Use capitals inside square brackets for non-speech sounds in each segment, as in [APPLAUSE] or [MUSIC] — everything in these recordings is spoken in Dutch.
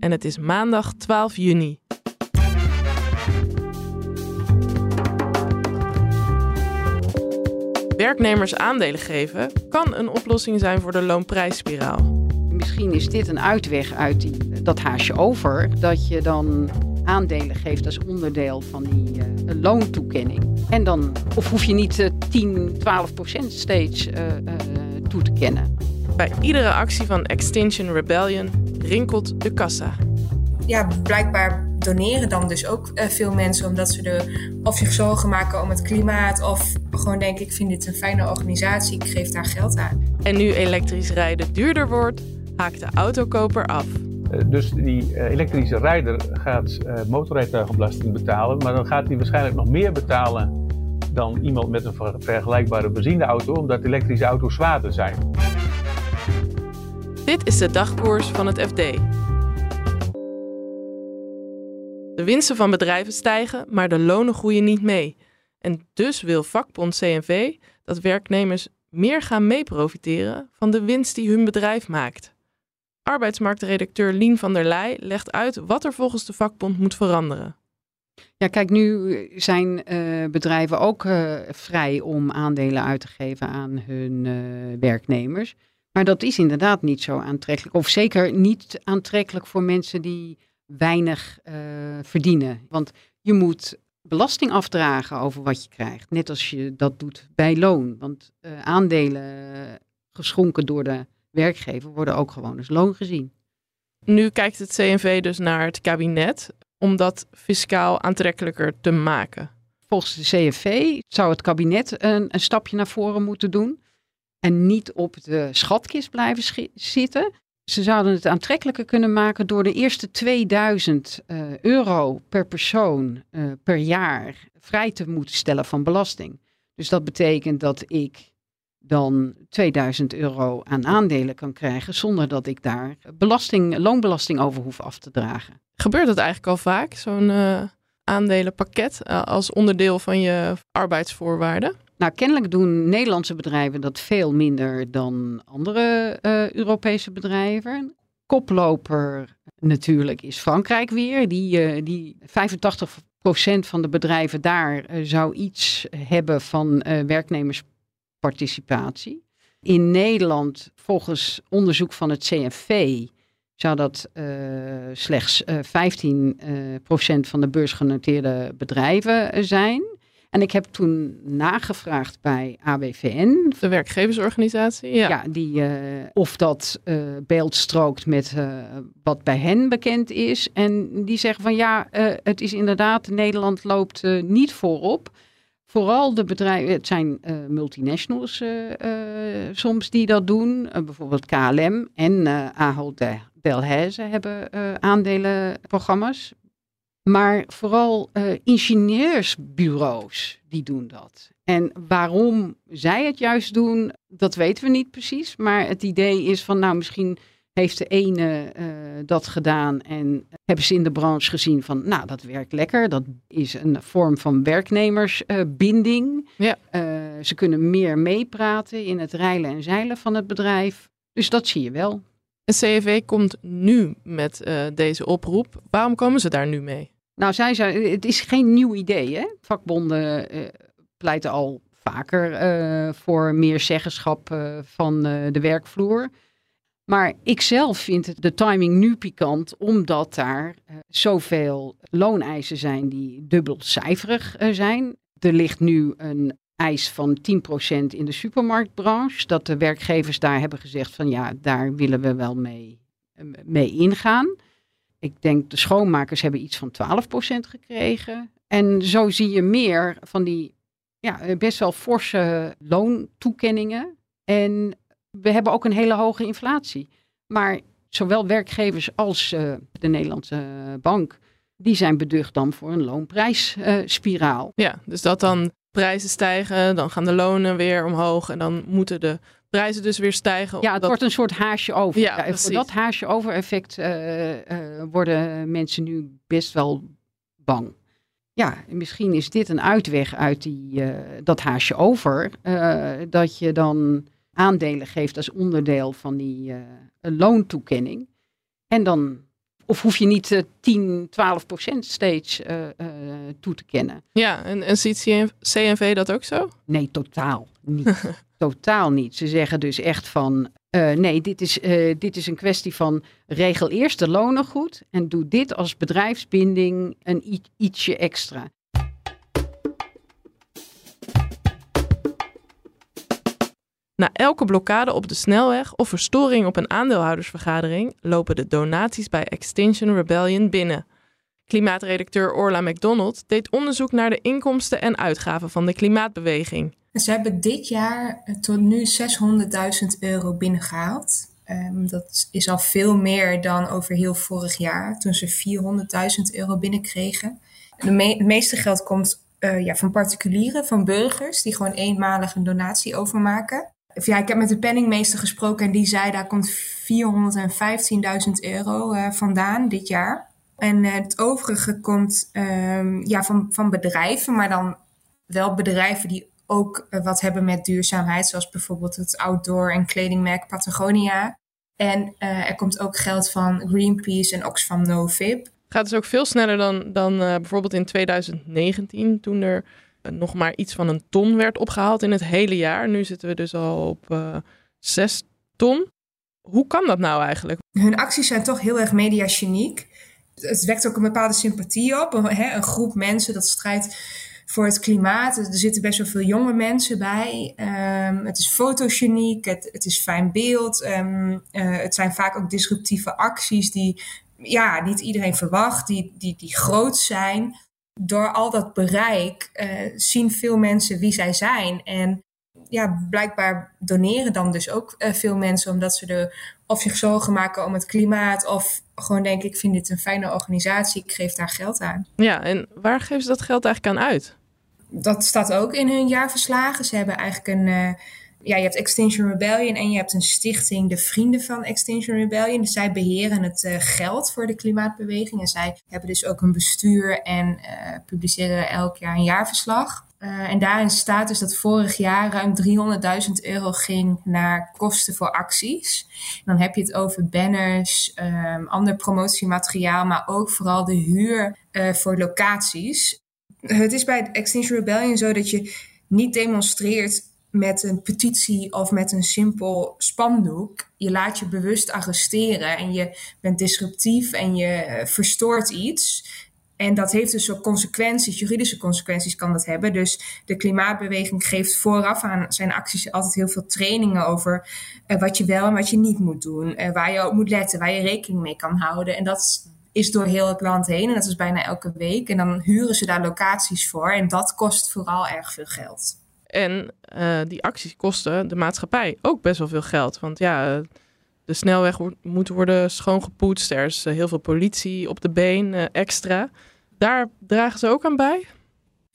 en het is maandag 12 juni. Werknemers aandelen geven kan een oplossing zijn voor de loonprijsspiraal. Misschien is dit een uitweg uit dat haasje over, dat je dan aandelen geeft als onderdeel van die uh, loontoekenning. En dan, of hoef je niet uh, 10, 12 procent steeds uh, toe te kennen. Bij iedere actie van Extinction Rebellion rinkelt de kassa. Ja, blijkbaar doneren dan dus ook uh, veel mensen omdat ze er of zich zorgen maken om het klimaat of gewoon denken ik vind dit een fijne organisatie, ik geef daar geld aan. En nu elektrisch rijden duurder wordt, haakt de autokoper af. Uh, dus die uh, elektrische rijder gaat motorrijtuigenbelasting betalen, maar dan gaat hij waarschijnlijk nog meer betalen dan iemand met een ver vergelijkbare benzineauto, omdat elektrische auto's zwaarder zijn. Dit is de dagkoers van het FD. De winsten van bedrijven stijgen, maar de lonen groeien niet mee. En dus wil vakbond CNV dat werknemers meer gaan meeprofiteren van de winst die hun bedrijf maakt. Arbeidsmarktredacteur Lien van der Leij legt uit wat er volgens de vakbond moet veranderen. Ja, kijk, nu zijn uh, bedrijven ook uh, vrij om aandelen uit te geven aan hun uh, werknemers. Maar dat is inderdaad niet zo aantrekkelijk. Of zeker niet aantrekkelijk voor mensen die weinig uh, verdienen. Want je moet belasting afdragen over wat je krijgt. Net als je dat doet bij loon. Want uh, aandelen geschonken door de werkgever worden ook gewoon als loon gezien. Nu kijkt het CNV dus naar het kabinet om dat fiscaal aantrekkelijker te maken. Volgens de CNV zou het kabinet een, een stapje naar voren moeten doen en niet op de schatkist blijven zitten. Ze zouden het aantrekkelijker kunnen maken door de eerste 2000 uh, euro per persoon uh, per jaar vrij te moeten stellen van belasting. Dus dat betekent dat ik dan 2000 euro aan aandelen kan krijgen zonder dat ik daar belasting, loonbelasting over hoef af te dragen. Gebeurt dat eigenlijk al vaak, zo'n uh, aandelenpakket als onderdeel van je arbeidsvoorwaarden? Nou, kennelijk doen Nederlandse bedrijven dat veel minder dan andere uh, Europese bedrijven. Koploper natuurlijk is Frankrijk weer. Die, uh, die 85% van de bedrijven daar uh, zou iets hebben van werknemersparticipatie. In Nederland, volgens onderzoek van het CNV, zou dat slechts 15% van de beursgenoteerde bedrijven zijn. En ik heb toen nagevraagd bij ABVN. De werkgeversorganisatie, ja. ja die, uh, of dat uh, beeld strookt met uh, wat bij hen bekend is. En die zeggen van ja, het is inderdaad, Nederland loopt niet voorop. Vooral de bedrijven, het zijn multinationals soms die dat doen. bijvoorbeeld KLM en Ahold Delhaize hebben aandelenprogramma's. Maar vooral uh, ingenieursbureaus die doen dat. En waarom zij het juist doen, dat weten we niet precies. Maar het idee is van, nou, misschien heeft de ene uh, dat gedaan en hebben ze in de branche gezien van, nou, dat werkt lekker. Dat is een vorm van werknemersbinding. Uh, ja. ze kunnen meer meepraten in het reilen en zeilen van het bedrijf. Dus dat zie je wel. En CFW komt nu met uh, deze oproep. Waarom komen ze daar nu mee? Nou, zij zei, het is geen nieuw idee. Hè? Vakbonden uh, pleiten al vaker uh, voor meer zeggenschap van de werkvloer. Maar ik zelf vind de timing nu pikant, omdat daar zoveel looneisen zijn die dubbelcijferig zijn. Er ligt nu een eis van 10% in de supermarktbranche. Dat de werkgevers daar hebben gezegd van ja, daar willen we wel mee, mee ingaan. Ik denk de schoonmakers hebben iets van 12% gekregen. En zo zie je meer van die ja, best wel forse loontoekenningen. En we hebben ook een hele hoge inflatie. Maar zowel werkgevers als uh, de Nederlandse bank, die zijn beducht dan voor een loonprijsspiraal. ja, dus dat dan prijzen stijgen, dan gaan de lonen weer omhoog en dan moeten de prijzen dus weer stijgen. Ja, het wordt een soort haasje over. Ja, voor dat haasje over effect worden mensen nu best wel bang ja, misschien is dit een uitweg uit die, uh, dat haasje over. Dat je dan aandelen geeft als onderdeel van die loontoekenning. En dan, of hoef je niet 10, 12 procent steeds toe te kennen. Ja, en, en ziet CNV dat ook zo? Nee, totaal niet. [LAUGHS] totaal niet. Ze zeggen dus echt van uh, nee, dit is, uh, dit is een kwestie van regel eerst de lonen goed en doe dit als bedrijfsbinding een ietsje extra. Na elke blokkade op de snelweg of verstoring op een aandeelhoudersvergadering lopen de donaties bij Extinction Rebellion binnen. Klimaatredacteur Orla McDonald deed onderzoek naar de inkomsten en uitgaven van de klimaatbeweging. Ze hebben dit jaar eh, tot nu 600.000 euro binnengehaald. Um, dat is al veel meer dan over heel vorig jaar, toen ze 400.000 euro binnenkregen. De het meeste geld komt uh, ja, van particulieren, van burgers, die gewoon eenmalig een donatie overmaken. Ja, ik heb met de penningmeester gesproken en die zei daar komt 415.000 euro uh, vandaan dit jaar. En het overige komt um, ja, van, van bedrijven, maar dan wel bedrijven die ook uh, wat hebben met duurzaamheid, zoals bijvoorbeeld het outdoor en kledingmerk Patagonia. En er komt ook geld van Greenpeace en Oxfam Novib. Gaat dus ook veel sneller dan, dan bijvoorbeeld in 2019, toen er nog maar iets van een ton werd opgehaald in het hele jaar. Nu zitten we dus al op zes ton. Hoe kan dat nou eigenlijk? Hun acties zijn toch heel erg mediageniek. Het wekt ook een bepaalde sympathie op. Hè? Een groep mensen dat strijdt voor het klimaat. Er zitten best wel veel jonge mensen bij. Um, het is fotogeniek, het, het is fijn beeld. Um, uh, het zijn vaak ook disruptieve acties die ja, niet iedereen verwacht, die, die, die groot zijn. Door al dat bereik uh, zien veel mensen wie zij zijn. En ja, blijkbaar doneren dan dus ook uh, veel mensen omdat ze er of zich zorgen maken om het klimaat of gewoon denken ik vind dit een fijne organisatie, ik geef daar geld aan. Ja, en waar geven ze dat geld eigenlijk aan uit? dat staat ook in hun jaarverslagen. Ze hebben eigenlijk een. Ja, je hebt Extinction Rebellion en je hebt een stichting, de Vrienden van Extinction Rebellion. Dus zij beheren het uh, geld voor de klimaatbeweging. En zij hebben dus ook een bestuur en uh, publiceren elk jaar een jaarverslag. en daarin staat dus dat vorig jaar ruim 300.000 euro ging naar kosten voor acties. Dan heb je het over banners, um, ander promotiemateriaal, maar ook vooral de huur voor locaties het is bij Extinction Rebellion zo dat je niet demonstreert met een petitie of met een simpel spandoek. Je laat je bewust arresteren en je bent disruptief en je eh, verstoort iets. En dat heeft dus ook consequenties, juridische consequenties kan dat hebben. Dus de klimaatbeweging geeft vooraf aan zijn acties altijd heel veel trainingen over uh, wat je wel en wat je niet moet doen. Uh, waar je op moet letten, waar je rekening mee kan houden. En dat is door heel het land heen. En dat is bijna elke week. En dan huren ze daar locaties voor. En dat kost vooral erg veel geld. En uh, die acties kosten de maatschappij ook best wel veel geld. Want ja, de snelweg moet worden schoongepoetst. Er is uh, heel veel politie op de been extra. Daar dragen ze ook aan bij?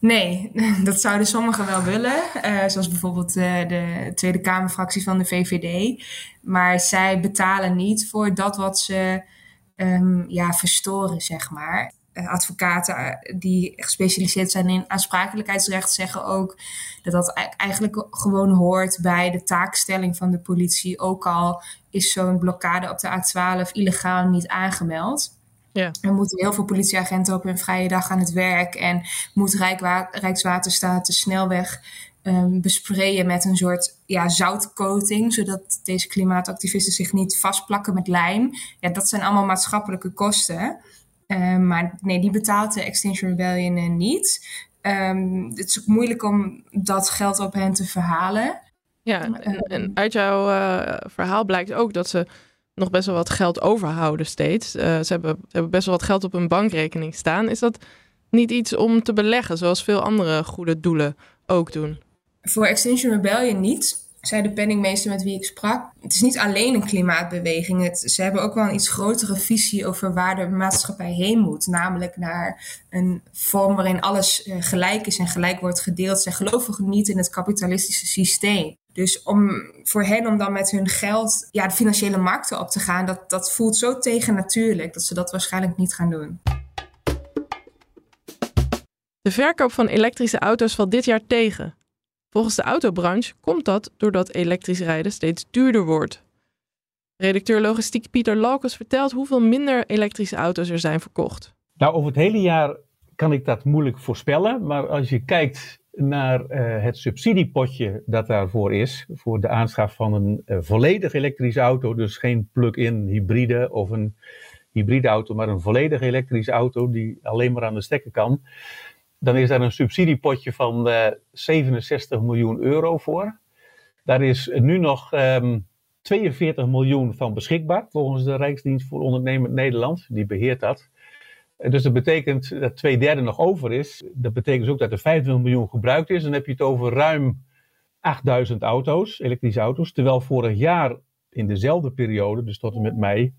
Nee, [LAUGHS] dat zouden sommigen wel willen. zoals bijvoorbeeld de Tweede Kamerfractie van de VVD. Maar zij betalen niet voor dat wat ze um, ja, verstoren, zeg maar. Uh, advocaten eh, die gespecialiseerd zijn in aansprakelijkheidsrecht zeggen ook dat dat eigenlijk gewoon hoort bij de taakstelling van de politie. Ook al is zo'n blokkade op de A12 illegaal niet aangemeld. Ja. Er moeten heel veel politieagenten op hun vrije dag aan het werk en moet Rijkswaterstaat de snelweg um, besprayen met een soort ja, zoutcoating, zodat deze klimaatactivisten zich niet vastplakken met lijm. Ja, dat zijn allemaal maatschappelijke kosten. Um, maar nee, die betaalt de Extinction Rebellion uh, niet. Um, het is ook moeilijk om dat geld op hen te verhalen. Ja, en, en uit jouw uh, verhaal blijkt ook dat ze nog best wel wat geld overhouden steeds. Uh, ze, hebben, ze hebben best wel wat geld op hun bankrekening staan. Is dat niet iets om te beleggen, zoals veel andere goede doelen ook doen? Voor Extinction Rebellion niet. Zei de penningmeester met wie ik sprak. Het is niet alleen een klimaatbeweging. Het, ze hebben ook wel een iets grotere visie over waar de maatschappij heen moet. Namelijk naar een vorm waarin alles eh, gelijk is en gelijk wordt gedeeld. Zij geloven niet in het kapitalistische systeem. Dus om voor hen om dan met hun geld ja, de financiële markten op te gaan, dat, dat voelt zo tegennatuurlijk dat ze dat waarschijnlijk niet gaan doen. De verkoop van elektrische auto's valt dit jaar tegen. Volgens de autobranche komt dat doordat elektrisch rijden steeds duurder wordt. Redacteur logistiek Pieter Lalkes vertelt hoeveel minder elektrische auto's er zijn verkocht. Nou, over het hele jaar kan ik dat moeilijk voorspellen. Maar als je kijkt naar uh, het subsidiepotje dat daarvoor is, voor de aanschaf van een uh, volledig elektrische auto, dus geen plug-in hybride of een hybride auto, maar een volledig elektrische auto die alleen maar aan de stekker kan, dan is daar een subsidiepotje van uh, eh, 67 miljoen euro voor. Daar is nu nog um, 42 miljoen van beschikbaar, volgens de Rijksdienst voor Ondernemend Nederland. Die beheert dat. Dus dat betekent dat twee derde nog over is. Dat betekent dus ook dat er 25 miljoen gebruikt is. Dan heb je het over ruim 8000 auto's, elektrische auto's. Terwijl vorig jaar in dezelfde periode, dus tot en met mei,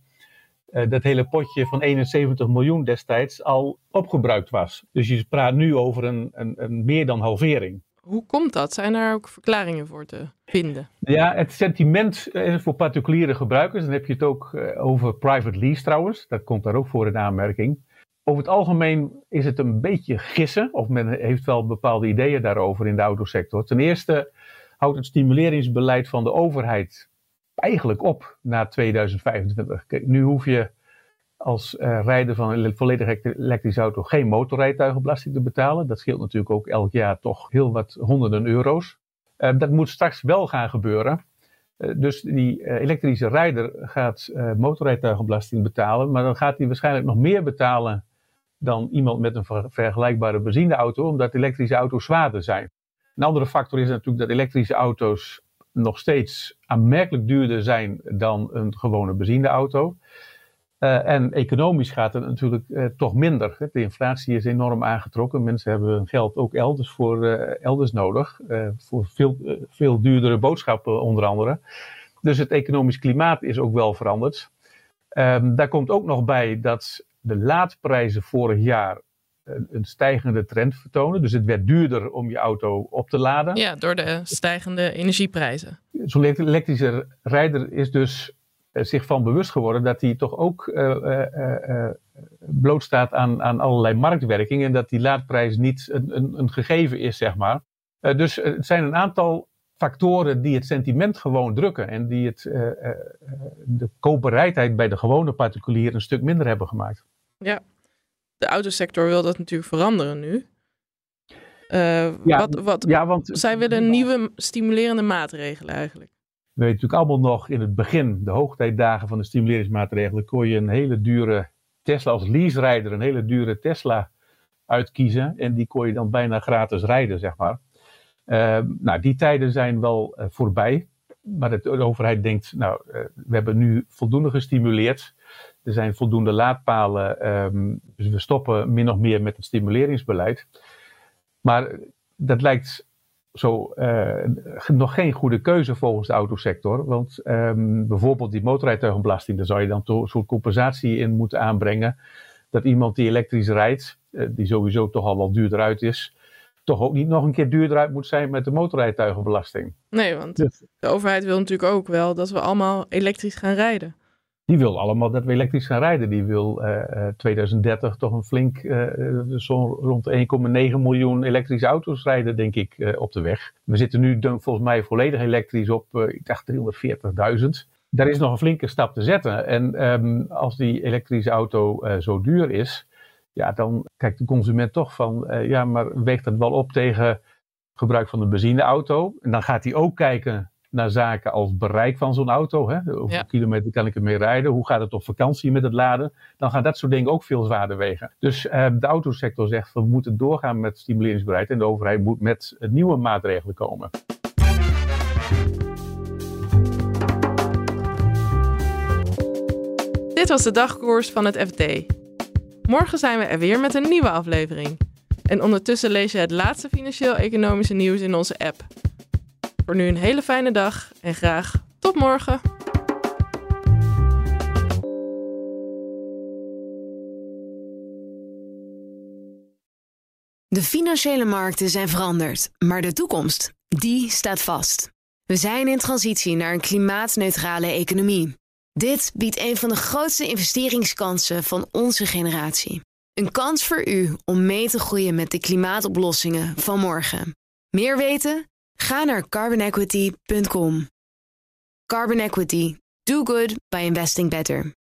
uh, dat hele potje van 71 miljoen destijds al opgebruikt was. Dus je praat nu over een, een, een meer dan halvering. Hoe komt dat? Zijn er ook verklaringen voor te vinden? Ja, het sentiment uh, voor particuliere gebruikers, dan heb je het ook uh, over private lease trouwens, dat komt daar ook voor in aanmerking. Over het algemeen is het een beetje gissen, of men heeft wel bepaalde ideeën daarover in de autosector. Ten eerste houdt het stimuleringsbeleid van de overheid eigenlijk op na 2025. Kijk, nu hoef je als uh, rijder van een volledig elektrische auto geen motorrijtuigenbelasting te betalen. Dat scheelt natuurlijk ook elk jaar toch heel wat honderden euro's. Uh, dat moet straks wel gaan gebeuren. Uh, dus die elektrische rijder gaat motorrijtuigenbelasting betalen, maar dan gaat hij waarschijnlijk nog meer betalen dan iemand met een ver vergelijkbare benzineauto, omdat elektrische auto's zwaarder zijn. Een andere factor is natuurlijk dat elektrische auto's nog steeds aanmerkelijk duurder zijn dan een gewone benzineauto. Uh, en economisch gaat het natuurlijk uh, toch minder. De inflatie is enorm aangetrokken. Mensen hebben hun geld ook elders voor uh, elders nodig. voor veel, veel duurdere boodschappen onder andere. Dus het economisch klimaat is ook wel veranderd. Um, daar komt ook nog bij dat de laadprijzen vorig jaar een, een, stijgende trend vertonen. Dus het werd duurder om je auto op te laden. Ja, door de stijgende energieprijzen. Zo'n elektrische rijder is dus uh, zich van bewust geworden dat hij toch ook uh, uh, blootstaat aan, aan allerlei marktwerking. En dat die laadprijs niet een, een, een gegeven is, zeg maar. dus het zijn een aantal factoren die het sentiment gewoon drukken en die het, de koopbereidheid bij de gewone particulier een stuk minder hebben gemaakt. Ja, de autosector wil dat natuurlijk veranderen nu. Uh, ja, wat, wat, ja, want, zij willen nieuwe stimulerende maatregelen eigenlijk. We weten natuurlijk allemaal nog in het begin, de hoogtijdagen van de stimuleringsmaatregelen, kon je een hele dure Tesla als leaserijder, een hele dure Tesla uitkiezen. En die kon je dan bijna gratis rijden, zeg maar. Uh, nou, die tijden zijn wel uh, voorbij. Maar de, de, overheid denkt, nou, uh, we hebben nu voldoende gestimuleerd. Er zijn voldoende laadpalen. Um, dus we stoppen min of meer met het stimuleringsbeleid. Maar dat lijkt zo nog geen goede keuze volgens de autosector. Want um, bijvoorbeeld die motorrijtuigenbelasting, daar zou je dan een soort compensatie in moeten aanbrengen. Dat iemand die elektrisch rijdt, die sowieso toch al wel duurder uit is, toch ook niet nog een keer duurder uit moet zijn met de motorrijtuigenbelasting. Nee, want dus, de overheid wil natuurlijk ook wel dat we allemaal elektrisch gaan rijden. Die wil allemaal dat we elektrisch gaan rijden. Die wil uh, uh, 2030 toch een flink, uh, rond 1,9 miljoen elektrische auto's rijden, denk ik, op de weg. We zitten nu volgens mij volledig elektrisch op, ik dacht 340.000 daar is nog een flinke stap te zetten. En um, als die elektrische auto zo duur is, ja, dan kijkt de consument toch van, ja, maar weegt dat wel op tegen gebruik van een benzineauto? En dan gaat hij ook kijken naar zaken als bereik van zo'n auto. Hè? Hoeveel ja. kilometer kan ik ermee rijden? Hoe gaat het op vakantie met het laden? Dan gaan dat soort dingen ook veel zwaarder wegen. Dus uh, de autosector zegt, we moeten doorgaan met stimuleringsbeleid en de overheid moet met nieuwe maatregelen komen. Dit was de dagkoers van het FD. Morgen zijn we er weer met een nieuwe aflevering. En ondertussen lees je het laatste financieel-economische nieuws in onze app. Voor nu een hele fijne dag en graag tot morgen. De financiële markten zijn veranderd, maar de toekomst, die staat vast. We zijn in transitie naar een klimaatneutrale economie. Dit biedt een van de grootste investeringskansen van onze generatie. Een kans voor u om mee te groeien met de klimaatoplossingen van morgen. Meer weten? Ga naar carbonequity.com. Carbon Equity. Do good by investing better.